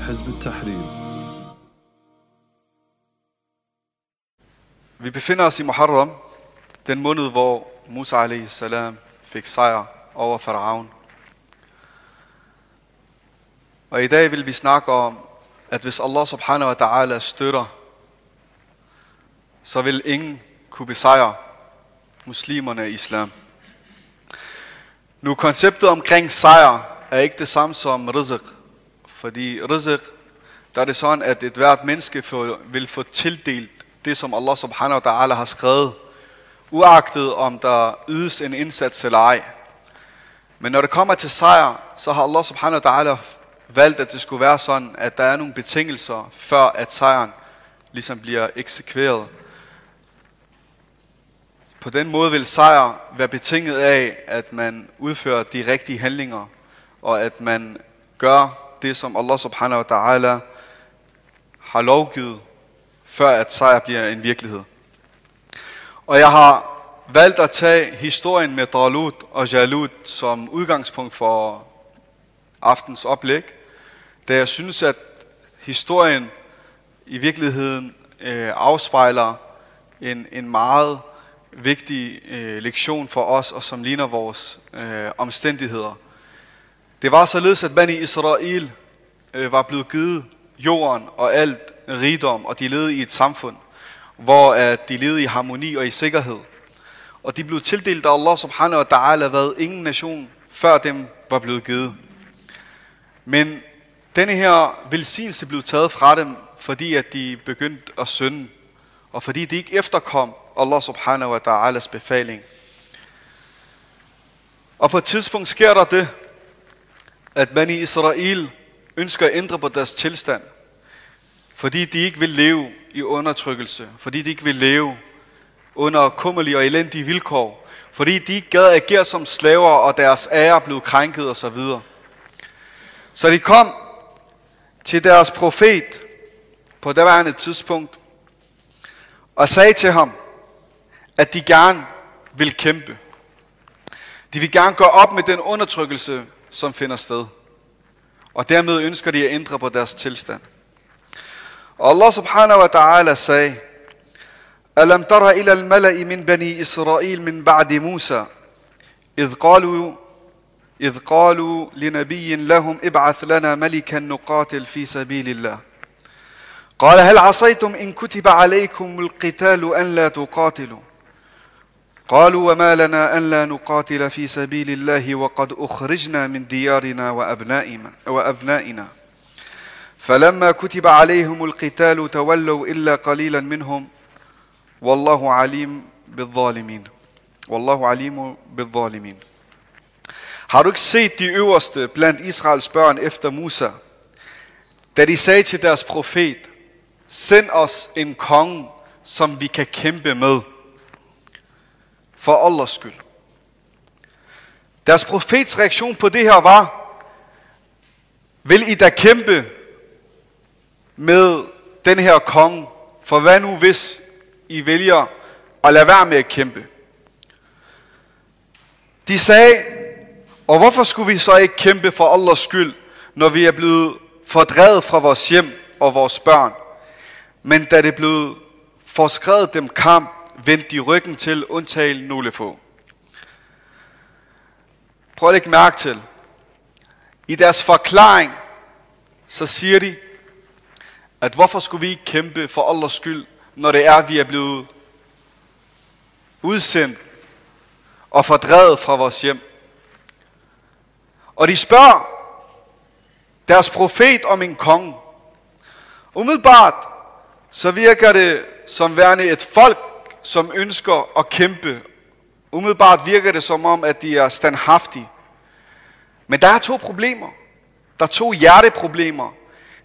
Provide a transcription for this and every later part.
حزب التحرير Vi befinder os i Muharram, den måned, hvor Musa a.s. fik sejr over Faraon. Og i dag vil vi snakke om, at hvis Allah subhanahu wa ta'ala støtter, så vil ingen kunne besejre muslimerne i islam. Nu konceptet omkring sejr er ikke det samme som rizq. fordi rizq, der er det sådan, at et hvert menneske får- vil få tildelt det, som Allah subhanahu wa ta'ala har skrevet, uagtet om der ydes en indsats eller ej. Men når det kommer til sejr, så har Allah subhanahu wa ta'ala valgt, at det skulle være sådan, at der er nogle betingelser, før at sejren ligesom bliver eksekveret. På den måde vil sejr være betinget af, at man udfører de rigtige handlinger, og at man gør det, som Allah subhanahu wa ta'ala har lovgivet, før at sejr bliver en virkelighed. Og jeg har valgt at tage historien med Dalut og Jalut som udgangspunkt for aftens oplæg, da jeg synes, at historien i virkeligheden øh, afspejler en, en meget vigtig øh, lektion for os, og som ligner vores øh, omstændigheder. Det var således, at i Israel øh, var blevet givet jorden og alt rigdom, og de levede i et samfund, hvor at de levede i harmoni og i sikkerhed. Og de blev tildelt af Allah subhanahu wa ta'ala, hvad ingen nation før dem var blevet givet. Men denne her velsignelse blev taget fra dem, fordi at de begyndte at synde, og fordi de ikke efterkom Allah subhanahu wa ta'alas befaling. Og på et tidspunkt sker der det, at Bani Israel ønsker at ændre på deres tilstand, fordi de ikke vil leve i undertrykkelse, fordi de ikke vil leve under kummerlige og elendige vilkår, fordi de ikke gad agere som slaver, og deres ære blev krænket osv. Så de kom til deres profet på daværende tidspunkt og sagde til ham, at de gerne vil kæmpe. De vil gerne gå op med den undertrykkelse, som finder sted. Og dermed ønsker de at ændre på deres tilstand. Og Allah subhanahu wa ta'ala sagde, ألم تر إلى الملأ من بني إسرائيل من بعد موسى إذ قالوا إذ قالوا لنبي لهم ابعث لنا ملكا نقاتل في سبيل الله قال هل عصيتم إن كتب عليكم القتال أن لا تقاتلوا قالوا وما لنا أن لا نقاتل في سبيل الله وقد أخرجنا من ديارنا وأبنائنا, وأبنائنا. فلما كتب عليهم القتال تولوا إلا قليلا منهم. والله عليم بالظالمين. والله عليم بالظالمين. Har du ikke set de øverste blandt Israels børn efter Musa, da de sagde til deres profet, send os en konge, som vi kan kæmpe med, for Allahs skyld. Deres profets reaktion på det her var, vil I da kæmpe med den her konge, for hvad nu hvis I vælger at lade være med at kæmpe? De sagde, og hvorfor skulle vi så ikke kæmpe for Allahs skyld, når vi er blevet fordrevet fra vores hjem og vores børn? Men da det blev forskrevet dem kamp, vendte de ryggen til, undtagen nogle få. Prøv at lægge mærke til. I deres forklaring, så siger de, at hvorfor skulle vi ikke kæmpe for Allahs skyld, når det er, at vi er blevet udsendt og fordrevet fra vores hjem. Og de spørger deres profet om en konge. Umiddelbart så virker det som værende et folk, som ønsker at kæmpe. Umiddelbart virker det som om, at de er standhaftige. Men der er to problemer. Der er to hjerteproblemer.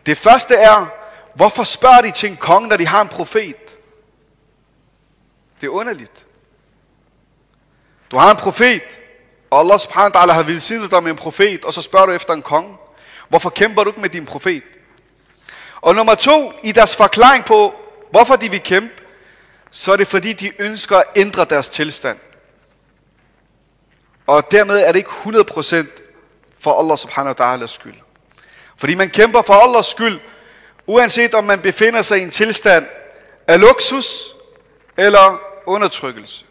Det første er, hvorfor spørger de til en konge, når de har en profet? Det er underligt. Du har en profet, og Allah subhanahu wa ta'ala har velsignet dig med en profet, og så spørger du efter en konge. Hvorfor kæmper du ikke med din profet? Og nummer to, i deres forklaring på, hvorfor de vil kæmpe, så er det fordi, de ønsker at ændre deres tilstand. Og dermed er det ikke 100% for Allah subhanahu wa ta'alas skyld. Fordi man kæmper for Allahs skyld, uanset om man befinder sig i en tilstand af luksus eller undertrykkelse.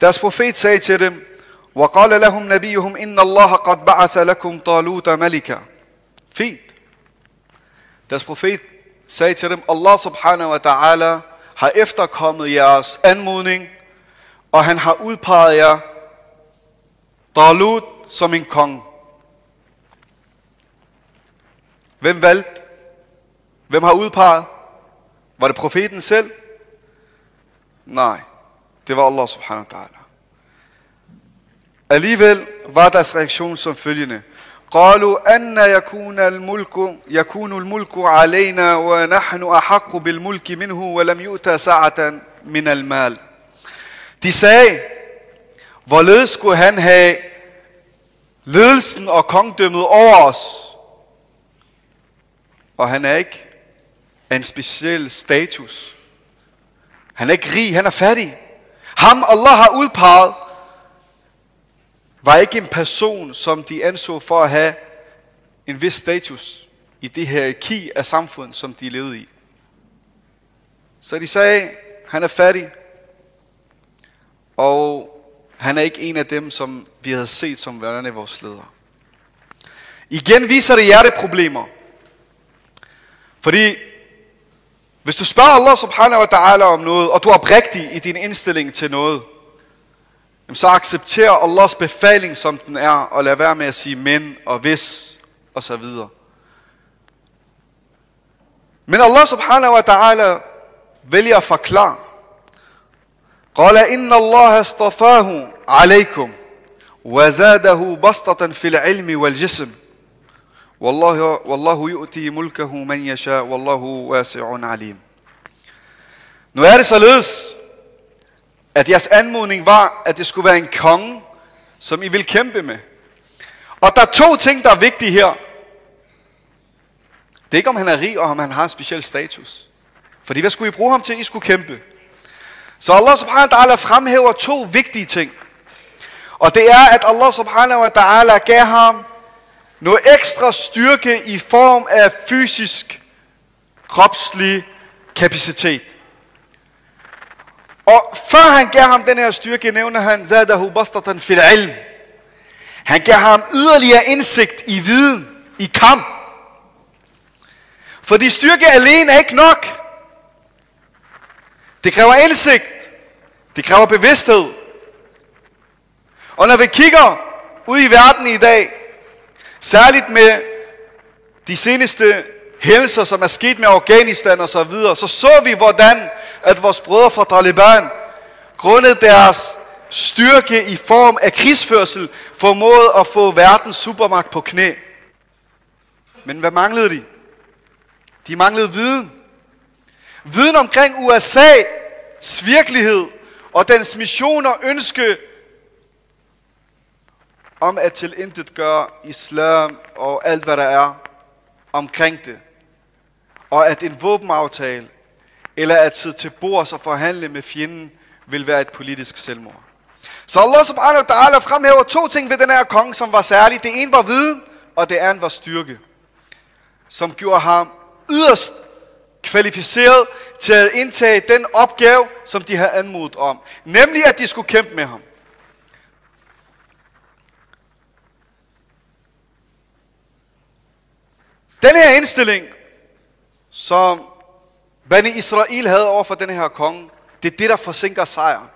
Deres profet sagde til dem, وقال لهم نبيهم إن الله قد بعث لكم طالوت ملكا Fint. Deres profet sagde til dem, Allah subhanahu wa ta'ala har efterkommet jeres anmodning, og han har udpeget jer Dalut som en konge. Hvem valgte? Hvem har udpeget? Var det profeten selv? Nej, det var Allah subhanahu wa ta'ala. Alligevel var deres reaktion som følgende. قالوا أن يكون الملك يكون الملك علينا ونحن أحق بالملك منه ولم يؤت ساعة من المال. De sagde, hvorledes skulle han have ledelsen og kongdømmet over os? Og han er ikke af en speciel status. Han er ikke rig, han er fattig. Ham Allah har udpeget, var ikke en person, som de anså for at have en vis status i det her ki af samfund, som de levede i. Så de sagde, han er fattig, og han er ikke en af dem, som vi havde set som værende vores ledere. Igen viser det hjerteproblemer. Fordi hvis du spørger Allah subhanahu wa ta'ala om noget, og du er oprigtig i din indstilling til noget, så accepter Allahs befaling, som den er, og lad være med at sige men og hvis og så videre. Men Allah subhanahu wa ta'ala vælger at forklare. قال إن الله اصطفاه عليكم وزاده بسطة في العلم والجسم والله والله يؤتي ملكه من يشاء والله واسع عليم. Nu er det således, at jeres anmodning var, at det skulle være en konge, som I vil kæmpe med. Og der er to ting, der er vigtige her. Det er ikke, om han er rig, og om han har en speciel status. Fordi hvad skulle I bruge ham til? I skulle kæmpe. Så Allah subhanahu wa ta'ala fremhæver to vigtige ting. Og det er, at Allah subhanahu wa ta'ala gav ham noget ekstra styrke i form af fysisk, kropslig kapacitet. Og før han gav ham den her styrke, nævner han, Zadahu bastatan fil ilm. Han gav ham yderligere indsigt i viden, i kamp. Fordi styrke alene er ikke nok. Det kræver indsigt. Det kræver bevidsthed. Og når vi kigger ud i verden i dag, særligt med de seneste hændelser, som er sket med Afghanistan og så videre, så så vi, hvordan at vores brødre fra Taliban, grundet deres styrke i form af krigsførsel, formåede at få verdens supermagt på knæ. Men hvad manglede de? De manglede viden. Viden omkring USA's virkelighed og dens mission og ønske om at tilintet gøre islam og alt hvad der er omkring det. Og at en våbenaftale eller at sidde til bords og forhandle med fjenden vil være et politisk selvmord. Så Allah subhanahu wa ta'ala fremhæver to ting ved den her konge, som var særlig. Det ene var viden, og det andet var styrke. Som gjorde ham yderst kvalificeret til at indtage den opgave, som de havde anmodet om. Nemlig at de skulle kæmpe med ham. Den her indstilling, som Bani Israel havde over for den her konge, det er det, der forsinker sejren.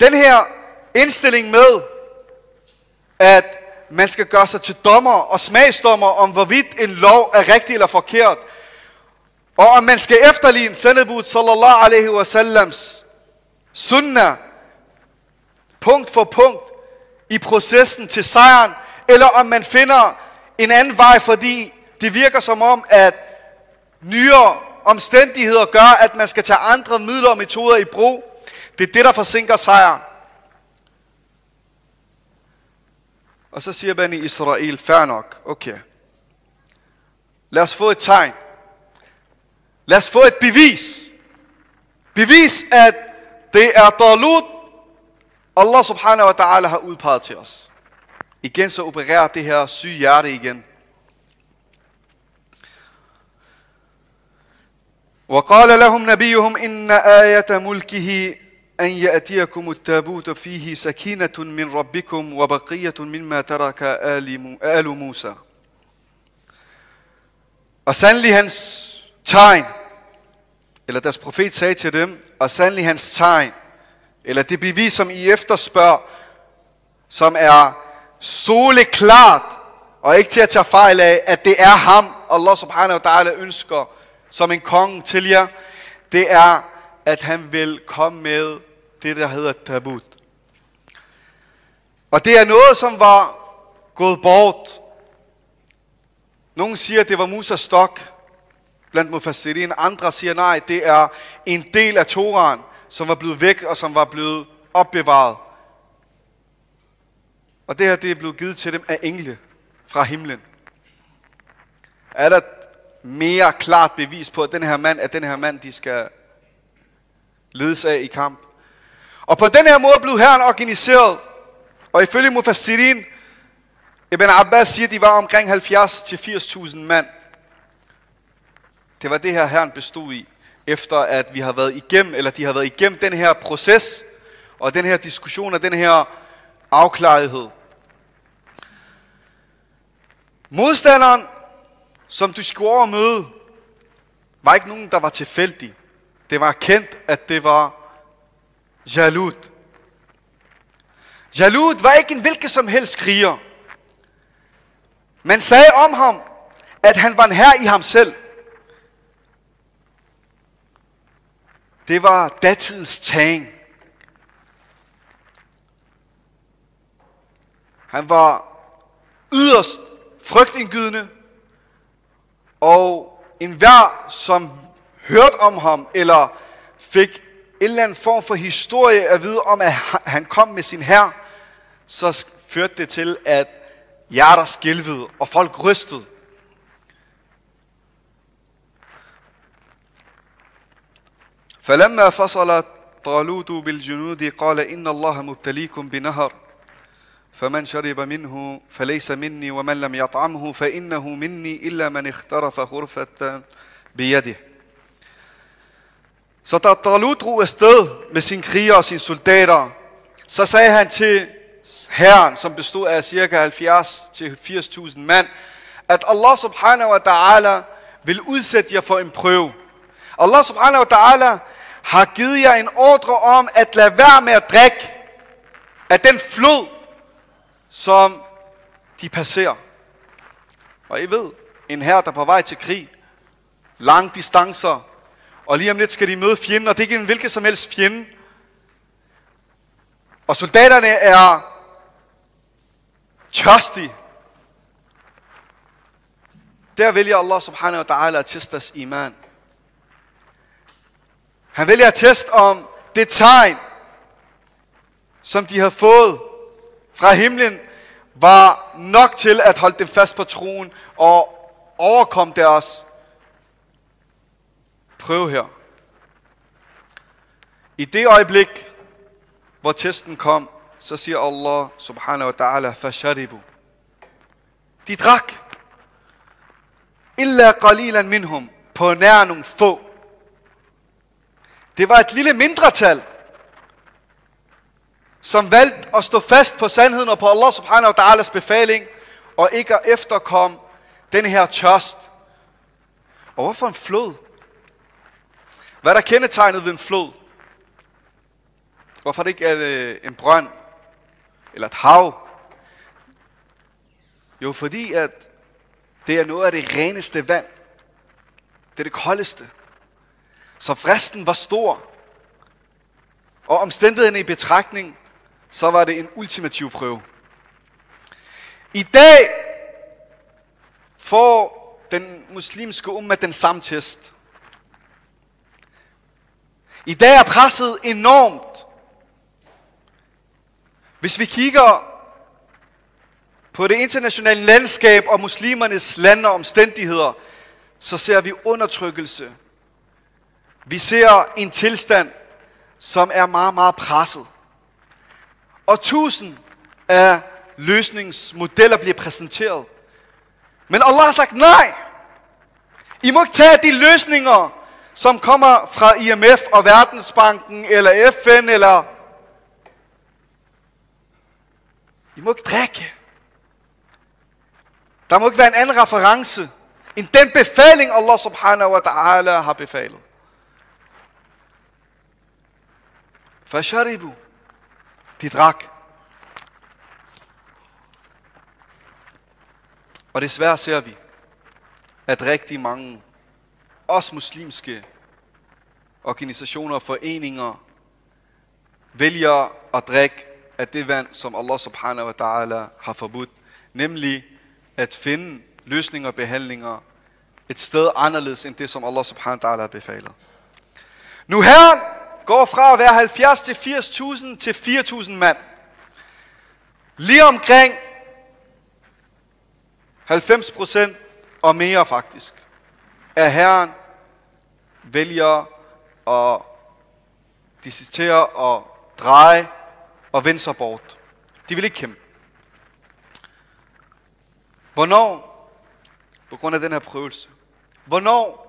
Den her indstilling med, at man skal gøre sig til dommer og smagsdommer om, hvorvidt en lov er rigtig eller forkert, og om man skal efterligne sendebud sallallahu alaihi wasallams sunnah, punkt for punkt, i processen til sejren, eller om man finder en anden vej, fordi det virker som om, at nyere omstændigheder gør, at man skal tage andre midler og metoder i brug. Det er det, der forsinker sejren. Og så siger Bani Israel, fair nok, okay. Lad os få et tegn. Lad os få et bevis. Bevis, at det er Dalut, Allah subhanahu wa ta'ala har udpeget til os. Igen så opererer det her syge hjerte igen. وقال لهم نبيهم إن آية ملكه أن يأتيكم التابوت فيه سكينة من ربكم وبقية مما ترك آل موسى Og sandelig hans tegn, eller deres profet sagde til dem, og sandelig hans tegn, eller det bevis, som I efterspørger, som er soleklart, og ikke til at tage fejl af, at det er ham, Allah subhanahu wa ta'ala ønsker som en konge til jer, det er, at han vil komme med det, der hedder tabut. Og det er noget, som var gået bort. Nogle siger, at det var Musas stok blandt mufassirin. Andre siger, nej, det er en del af Toran, som var blevet væk og som var blevet opbevaret. Og det her, det er blevet givet til dem af engle fra himlen. Er der mere klart bevis på, at den her mand, at den her mand, de skal ledes af i kamp. Og på den her måde blev herren organiseret. Og ifølge Mufassirin, Ibn Abbas siger, at de var omkring 70-80.000 mand. Det var det her herren bestod i, efter at vi har været igennem, eller de har været igennem den her proces, og den her diskussion, og den her afklarethed. Modstanderen, som du skulle over møde, var ikke nogen, der var tilfældig. Det var kendt, at det var Jalut. Jalut var ikke en hvilken som helst kriger. Man sagde om ham, at han var en her i ham selv. Det var datidens tang. Han var yderst frygtindgydende, og enhver, som hørte om ham, eller fik en eller anden form for historie at vide om, at han kom med sin herre, så førte det til, at hjerter skælvede, og folk rystede. فلما فصل طالوت بالجنود قال إن الله مبتليكم بنهر فمن شرب منه فليس مني ومن لم يطعمه فإنه مني إلا من اخترف غرفة بيده Så da Talut drog afsted med sine krigere og sine soldater, så sagde han til herren, som bestod af cirka 70-80.000 mand, at Allah subhanahu wa ta'ala vil udsætte jer for en prøve. Allah subhanahu wa ta'ala har givet jer en ordre om at lade være med at drikke af den flod, som de passerer. Og I ved, en her, der er på vej til krig, lang distancer, og lige om lidt skal de møde fjenden, og det er ikke en hvilken som helst fjende. Og soldaterne er tørstige. Der vælger Allah subhanahu wa ta'ala at teste deres iman. Han vælger at teste om det tegn, som de har fået fra himlen, var nok til at holde dem fast på troen og overkomme deres prøve her. I det øjeblik, hvor testen kom, så siger Allah subhanahu wa ta'ala, fasharibu. De drak. Illa qalilan minhum. På nær nogle få. Det var et lille mindretal, som valgte at stå fast på sandheden og på Allah subhanahu wa ta'alas befaling, og ikke at efterkomme den her tørst. Og hvorfor en flod? Hvad er der kendetegnet ved en flod? Hvorfor er det ikke øh, en brønd eller et hav? Jo, fordi at det er noget af det reneste vand. Det er det koldeste. Så fristen var stor. Og omstændighederne i betragtning, så var det en ultimativ prøve. I dag får den muslimske umma den samme test. I dag er presset enormt. Hvis vi kigger på det internationale landskab og muslimernes lande og omstændigheder, så ser vi undertrykkelse. Vi ser en tilstand, som er meget, meget presset. Og tusind af løsningsmodeller bliver præsenteret. Men Allah har sagt nej. I må ikke tage de løsninger, som kommer fra IMF og Verdensbanken, eller FN, eller... I må ikke drikke. Der må ikke være en anden reference, end den befaling, Allah subhanahu wa ta'ala har befalet. Fasharibu. De drak. Og desværre ser vi, at rigtig mange, også muslimske organisationer og foreninger, vælger at drikke af det vand, som Allah subhanahu wa ta'ala har forbudt, nemlig at finde løsninger og behandlinger et sted anderledes end det, som Allah subhanahu wa ta'ala har befalet. Nu her går fra at være 70 til 80.000 til 4.000 mand. Lige omkring 90 procent og mere faktisk, af Herren vælger at dissertere og dreje og vende sig bort. De vil ikke kæmpe. Hvornår? På grund af den her prøvelse. Hvornår?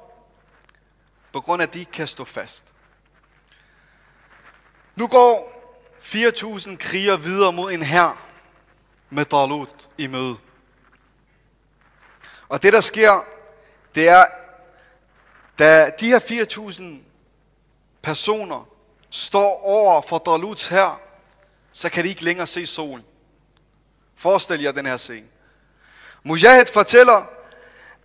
På grund af, at de ikke kan stå fast. Nu går 4.000 kriger videre mod en her med Dalut i møde. Og det der sker, det er, da de her 4.000 personer står over for Daluts her, så kan de ikke længere se solen. Forestil jer den her scene. Mujahid fortæller,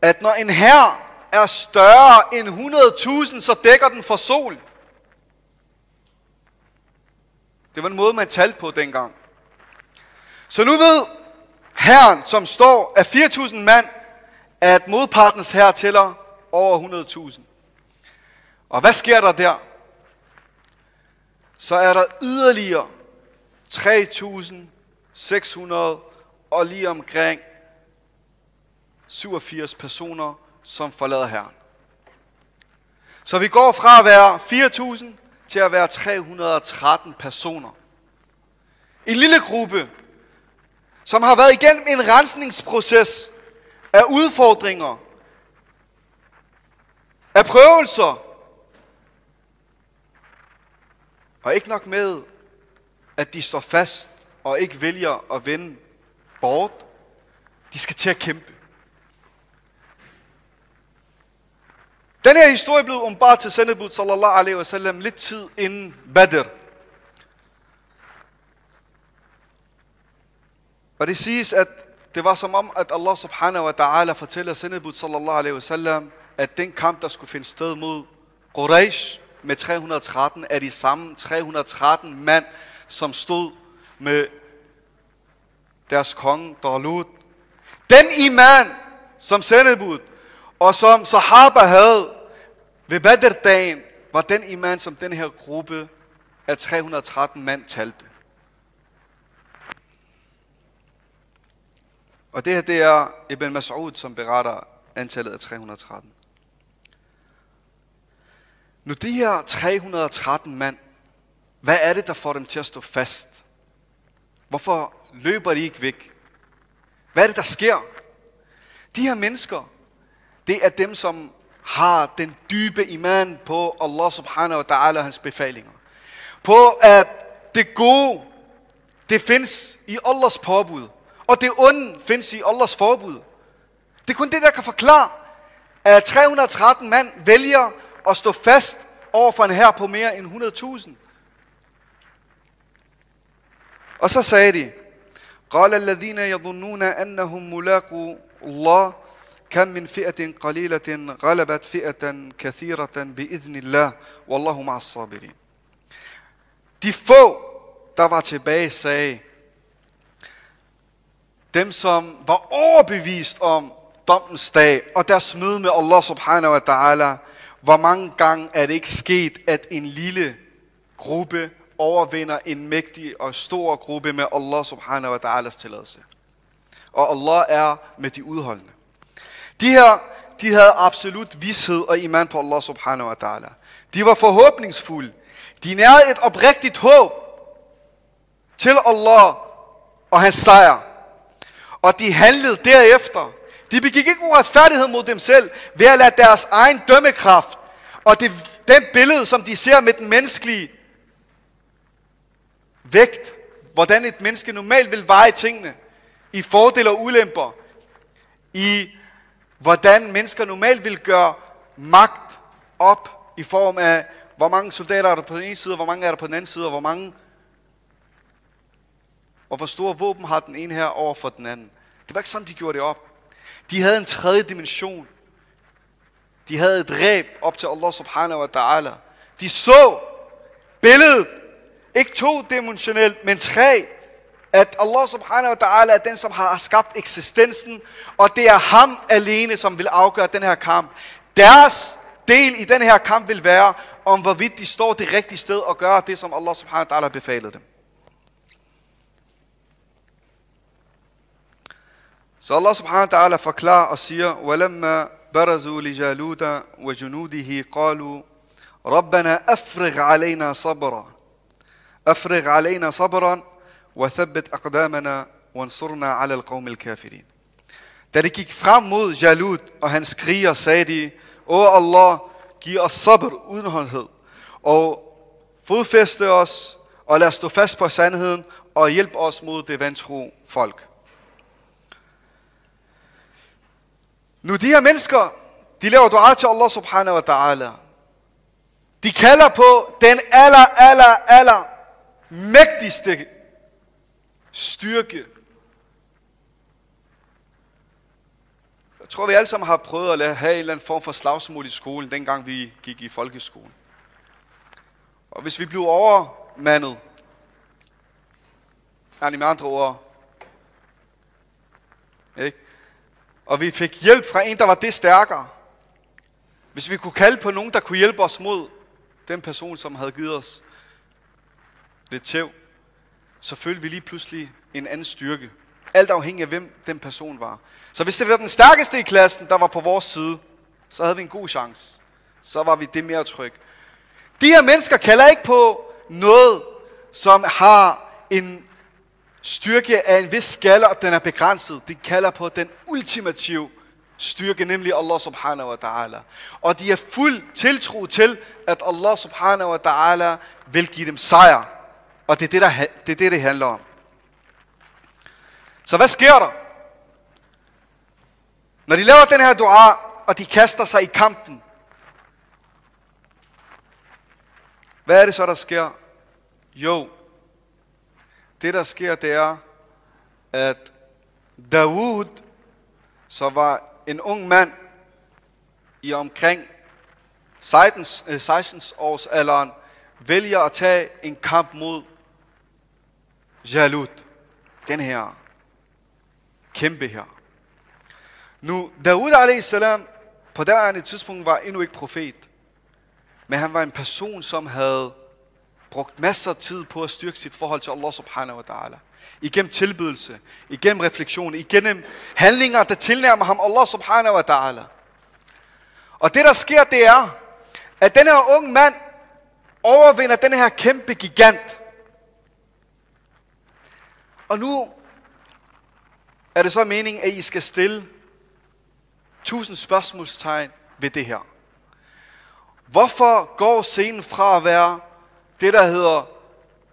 at når en her er større end 100.000, så dækker den for sol. Det var en måde, man talte på dengang. Så nu ved herren, som står af 4.000 mand, at modpartens herre tæller over 100.000. Og hvad sker der der? Så er der yderligere 3.600 og lige omkring 87 personer, som forlader Herren. Så vi går fra at være 4.000 til at være 313 personer. En lille gruppe, som har været igennem en rensningsproces af udfordringer, af prøvelser, og ikke nok med, at de står fast og ikke vælger at vende bort. De skal til at kæmpe. Den her historie blev åbenbart til sendebud sallallahu alaihi wasallam lidt tid inden Badr. Og det siges, at det var som om, at Allah subhanahu wa ta'ala fortæller sendebud sallallahu alaihi wasallam, at den kamp, der skulle finde sted mod Quraysh med 313, er de samme 313 mand, som stod med deres konge, Dalut. Den iman, som sendebud, og som Sahaba havde ved Badr-dagen, var den iman, som den her gruppe af 313 mand talte. Og det her, det er Ibn Mas'ud, som beretter antallet af 313. Nu de her 313 mand, hvad er det, der får dem til at stå fast? Hvorfor løber de ikke væk? Hvad er det, der sker? De her mennesker, det er dem, som har den dybe iman på Allah subhanahu wa ta'ala og hans befalinger. På at det gode, det findes i Allahs påbud. Og det onde findes i Allahs forbud. Det er kun det, der kan forklare, at 313 mand vælger at stå fast over for en her på mere end 100.000. Og så sagde de, قال الذين يظنون أنهم ملاقوا الله كم من فئة قليلة غلبت فئة كثيرة بإذن الله والله مع الصابرين De få, der var tilbage, sagde, dem som var overbevist om dommens dag og deres møde med Allah subhanahu wa ta'ala, hvor mange gange er det ikke sket, at en lille gruppe overvinder en mægtig og stor gruppe med Allah subhanahu wa ta'alas tilladelse. Og Allah er med de udholdende. De her, de havde absolut vidshed og iman på Allah subhanahu wa ta'ala. De var forhåbningsfulde. De nærede et oprigtigt håb til Allah og hans sejr. Og de handlede derefter. De begik ikke uretfærdighed mod dem selv ved at lade deres egen dømmekraft og det, den billede, som de ser med den menneskelige vægt, hvordan et menneske normalt vil veje tingene, i fordele og ulemper, i hvordan mennesker normalt vil gøre magt op i form af, hvor mange soldater er der på den ene side, og hvor mange er der på den anden side, og hvor mange og hvor store våben har den ene her over for den anden. Det var ikke sådan, de gjorde det op. De havde en tredje dimension. De havde et ræb op til Allah subhanahu wa ta'ala. De så billedet, ikke to-dimensionelt, men tre, at Allah subhanahu wa ta'ala er den, som har skabt eksistensen, og det er ham alene, som vil afgøre den her kamp. Deres del i den her kamp vil være, om hvorvidt de står det rigtige sted og gør det, som Allah subhanahu wa ta'ala befalede dem. Så Allah subhanahu wa ta'ala forklarer og siger, وَلَمَّا بَرَزُوا لِجَالُودَ وَجُنُودِهِ قَالُوا رَبَّنَا أَفْرِغْ عَلَيْنَا صَبْرًا أَفْرِغْ عَلَيْنَا صَبْرًا وَثَبِّتْ أَقْدَامَنَا وَانْصُرْنَا عَلَى الْقَوْمِ الْكَافِرِينَ Da det gik frem mod Jalud og hans kriger, sagde de, Åh Allah, giv os sabr, udenholdhed, og fodfæste os, og lad os stå fast på sandheden, og hjælp os mod det vantro folk. Nu de her mennesker, de laver dua til Allah subhanahu wa ta'ala. De kalder på den aller, aller, aller mægtigste styrke. Jeg tror, vi alle sammen har prøvet at have en eller anden form for slagsmål i skolen, dengang vi gik i folkeskolen. Og hvis vi blev overmandet, er med andre ord, ikke? og vi fik hjælp fra en, der var det stærkere, hvis vi kunne kalde på nogen, der kunne hjælpe os mod den person, som havde givet os lidt tæv, så følte vi lige pludselig en anden styrke. Alt afhængig af, hvem den person var. Så hvis det var den stærkeste i klassen, der var på vores side, så havde vi en god chance. Så var vi det mere tryg. De her mennesker kalder ikke på noget, som har en styrke af en vis skala, og den er begrænset. De kalder på den ultimative styrke, nemlig Allah subhanahu wa ta'ala. Og de er fuld tiltro til, at Allah subhanahu wa ta'ala vil give dem sejr. Og det er det, der, det, er det, det handler om. Så hvad sker der? Når de laver den her dua, og de kaster sig i kampen, hvad er det så, der sker? Jo, det der sker, det er, at Dawood, så var en ung mand i omkring 16, 16 øh, års alderen, vælger at tage en kamp mod Jalut. Den her kæmpe her. Nu, Daud a.s. på det tidspunkt var endnu ikke profet. Men han var en person, som havde brugt masser af tid på at styrke sit forhold til Allah subhanahu wa ta'ala. Igennem tilbydelse, igennem refleksion, igennem handlinger, der tilnærmer ham Allah subhanahu wa ta'ala. Og det der sker, det er, at den her unge mand overvinder den her kæmpe gigant. Og nu er det så meningen, at I skal stille tusind spørgsmålstegn ved det her. Hvorfor går scenen fra at være det, der hedder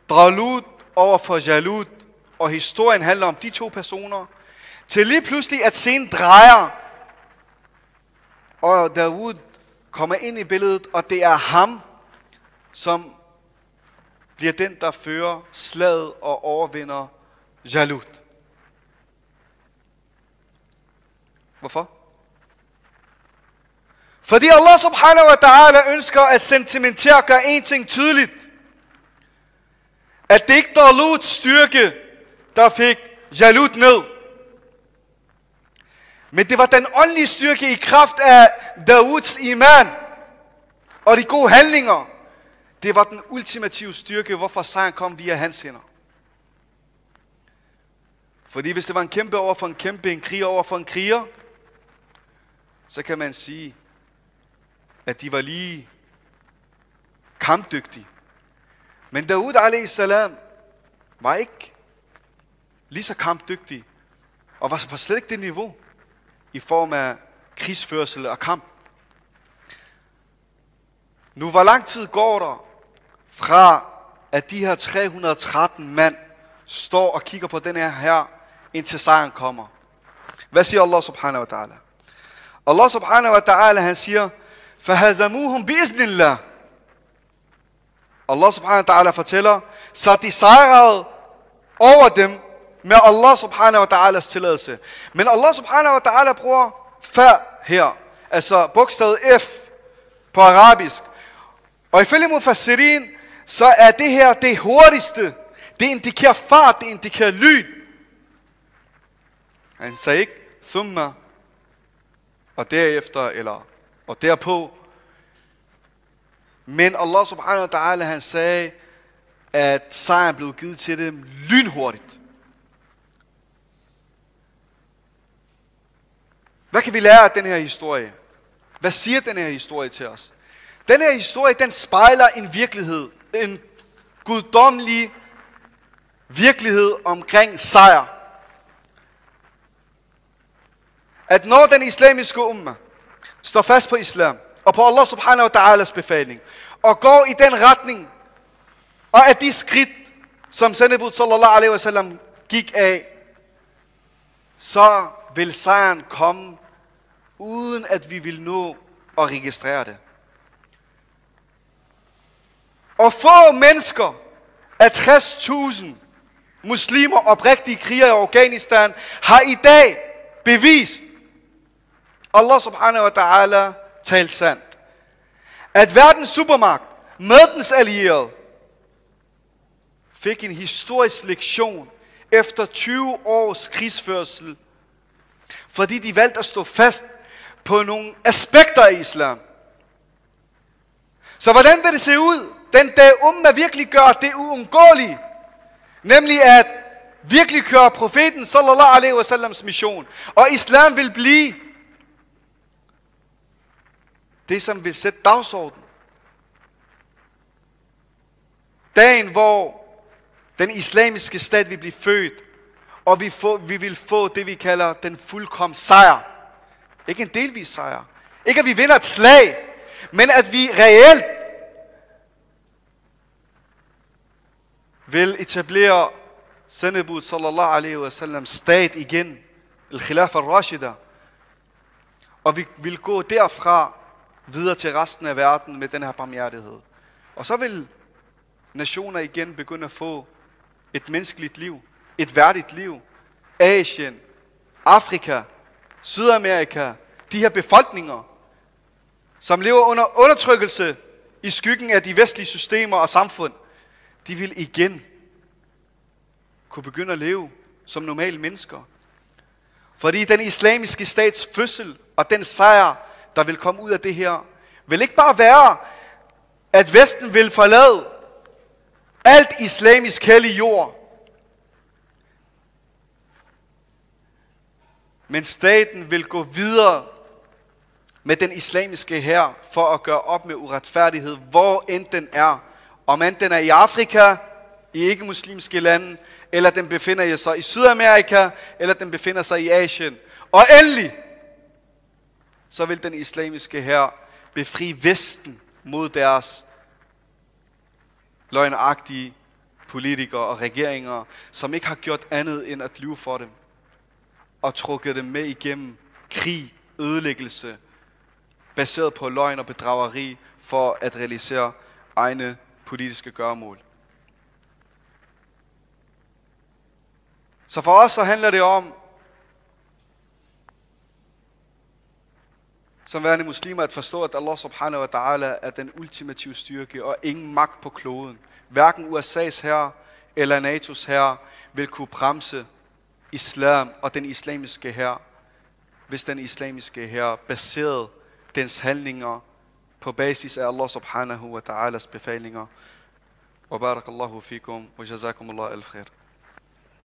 Dralut over for Jalut, og historien handler om de to personer, til lige pludselig at scenen drejer, og Dawood kommer ind i billedet, og det er ham, som bliver den, der fører slaget og overvinder Jalut. Hvorfor? Fordi Allah subhanahu wa ta'ala ønsker at sentimentere gøre en ting tydeligt at det ikke Daluds styrke, der fik Jalut ned. Men det var den åndelige styrke i kraft af Davuds iman og de gode handlinger. Det var den ultimative styrke, hvorfor sejren kom via hans hænder. Fordi hvis det var en kæmpe over for en kæmpe, en kriger over for en kriger, så kan man sige, at de var lige kampdygtige. Men Daud a.s. var ikke lige så kampdygtig og var på slet ikke det niveau i form af krigsførsel og kamp. Nu, hvor lang tid går der fra, at de her 313 mand står og kigger på den her her, indtil sejren kommer? Hvad siger Allah subhanahu wa ta'ala? Allah subhanahu wa ta'ala, han siger, فَهَزَمُوهُمْ بِإِذْنِ اللَّهِ Allah subhanahu wa ta'ala fortæller, så de sejrede over dem med Allah subhanahu wa ta'alas tilladelse. Men Allah subhanahu wa ta'ala bruger fa her, altså bogstavet F på arabisk. Og ifølge Mufassirin, så er det her det hurtigste. Det indikerer fart, det indikerer lyn. Han sagde ikke thumma, og derefter, eller og derpå. Men Allah subhanahu wa ta'ala, han sagde, at sejren blev givet til dem lynhurtigt. Hvad kan vi lære af den her historie? Hvad siger den her historie til os? Den her historie, den spejler en virkelighed. En guddommelig virkelighed omkring sejr. At når den islamiske umma står fast på islam, og på Allah subhanahu wa ta'alas befaling, og går i den retning, og at de skridt, som Sendebud sallallahu alaihi wasallam gik af, så vil sejren komme, uden at vi vil nå at registrere det. Og få mennesker af 60.000 muslimer og oprigtige krigere i Afghanistan har i dag bevist, Allah subhanahu wa ta'ala talte sandt, at verdens supermagt med dens allierede fik en historisk lektion efter 20 års krigsførsel, fordi de valgte at stå fast på nogle aspekter af islam. Så hvordan vil det se ud, den dag umma virkelig gør det uundgåelige, nemlig at virkelig køre profeten sallallahu alaihi wasallams mission, og islam vil blive det, som vil sætte dagsordenen. Dagen, hvor den islamiske stat vil blive født, og vi, få, vi vil få det, vi kalder den fuldkom sejr. Ikke en delvis sejr. Ikke at vi vinder et slag, men at vi reelt vil etablere sendebud sallallahu alaihi wa sallam stat igen, al-khilaf al-rashida, og vi vil gå derfra videre til resten af verden med den her barmhjertighed. Og så vil nationer igen begynde at få et menneskeligt liv, et værdigt liv. Asien, Afrika, Sydamerika, de her befolkninger, som lever under undertrykkelse i skyggen af de vestlige systemer og samfund, de vil igen kunne begynde at leve som normale mennesker. Fordi den islamiske stats fødsel og den sejr, der vil komme ud af det her, vil ikke bare være, at Vesten vil forlade alt islamisk hellig jord. Men staten vil gå videre med den islamiske her for at gøre op med uretfærdighed, hvor end den er. Om end den er i Afrika, i ikke-muslimske lande, eller den befinder sig i Sydamerika, eller den befinder sig i Asien. Og endelig, så vil den islamiske her befri Vesten mod deres løgnagtige politikere og regeringer, som ikke har gjort andet end at lyve for dem og trukket dem med igennem krig, ødelæggelse, baseret på løgn og bedrageri for at realisere egne politiske gørmål. Så for os så handler det om som værende muslimer at forstå, at Allah subhanahu wa ta'ala er den ultimative styrke og ingen magt på kloden. Hverken USA's herre eller NATO's herre vil kunne bremse islam og den islamiske herre, hvis den islamiske herre baserede dens handlinger på basis af Allah subhanahu wa ta'alas befalinger. وبارك الله فيكم وجزاكم الله الخير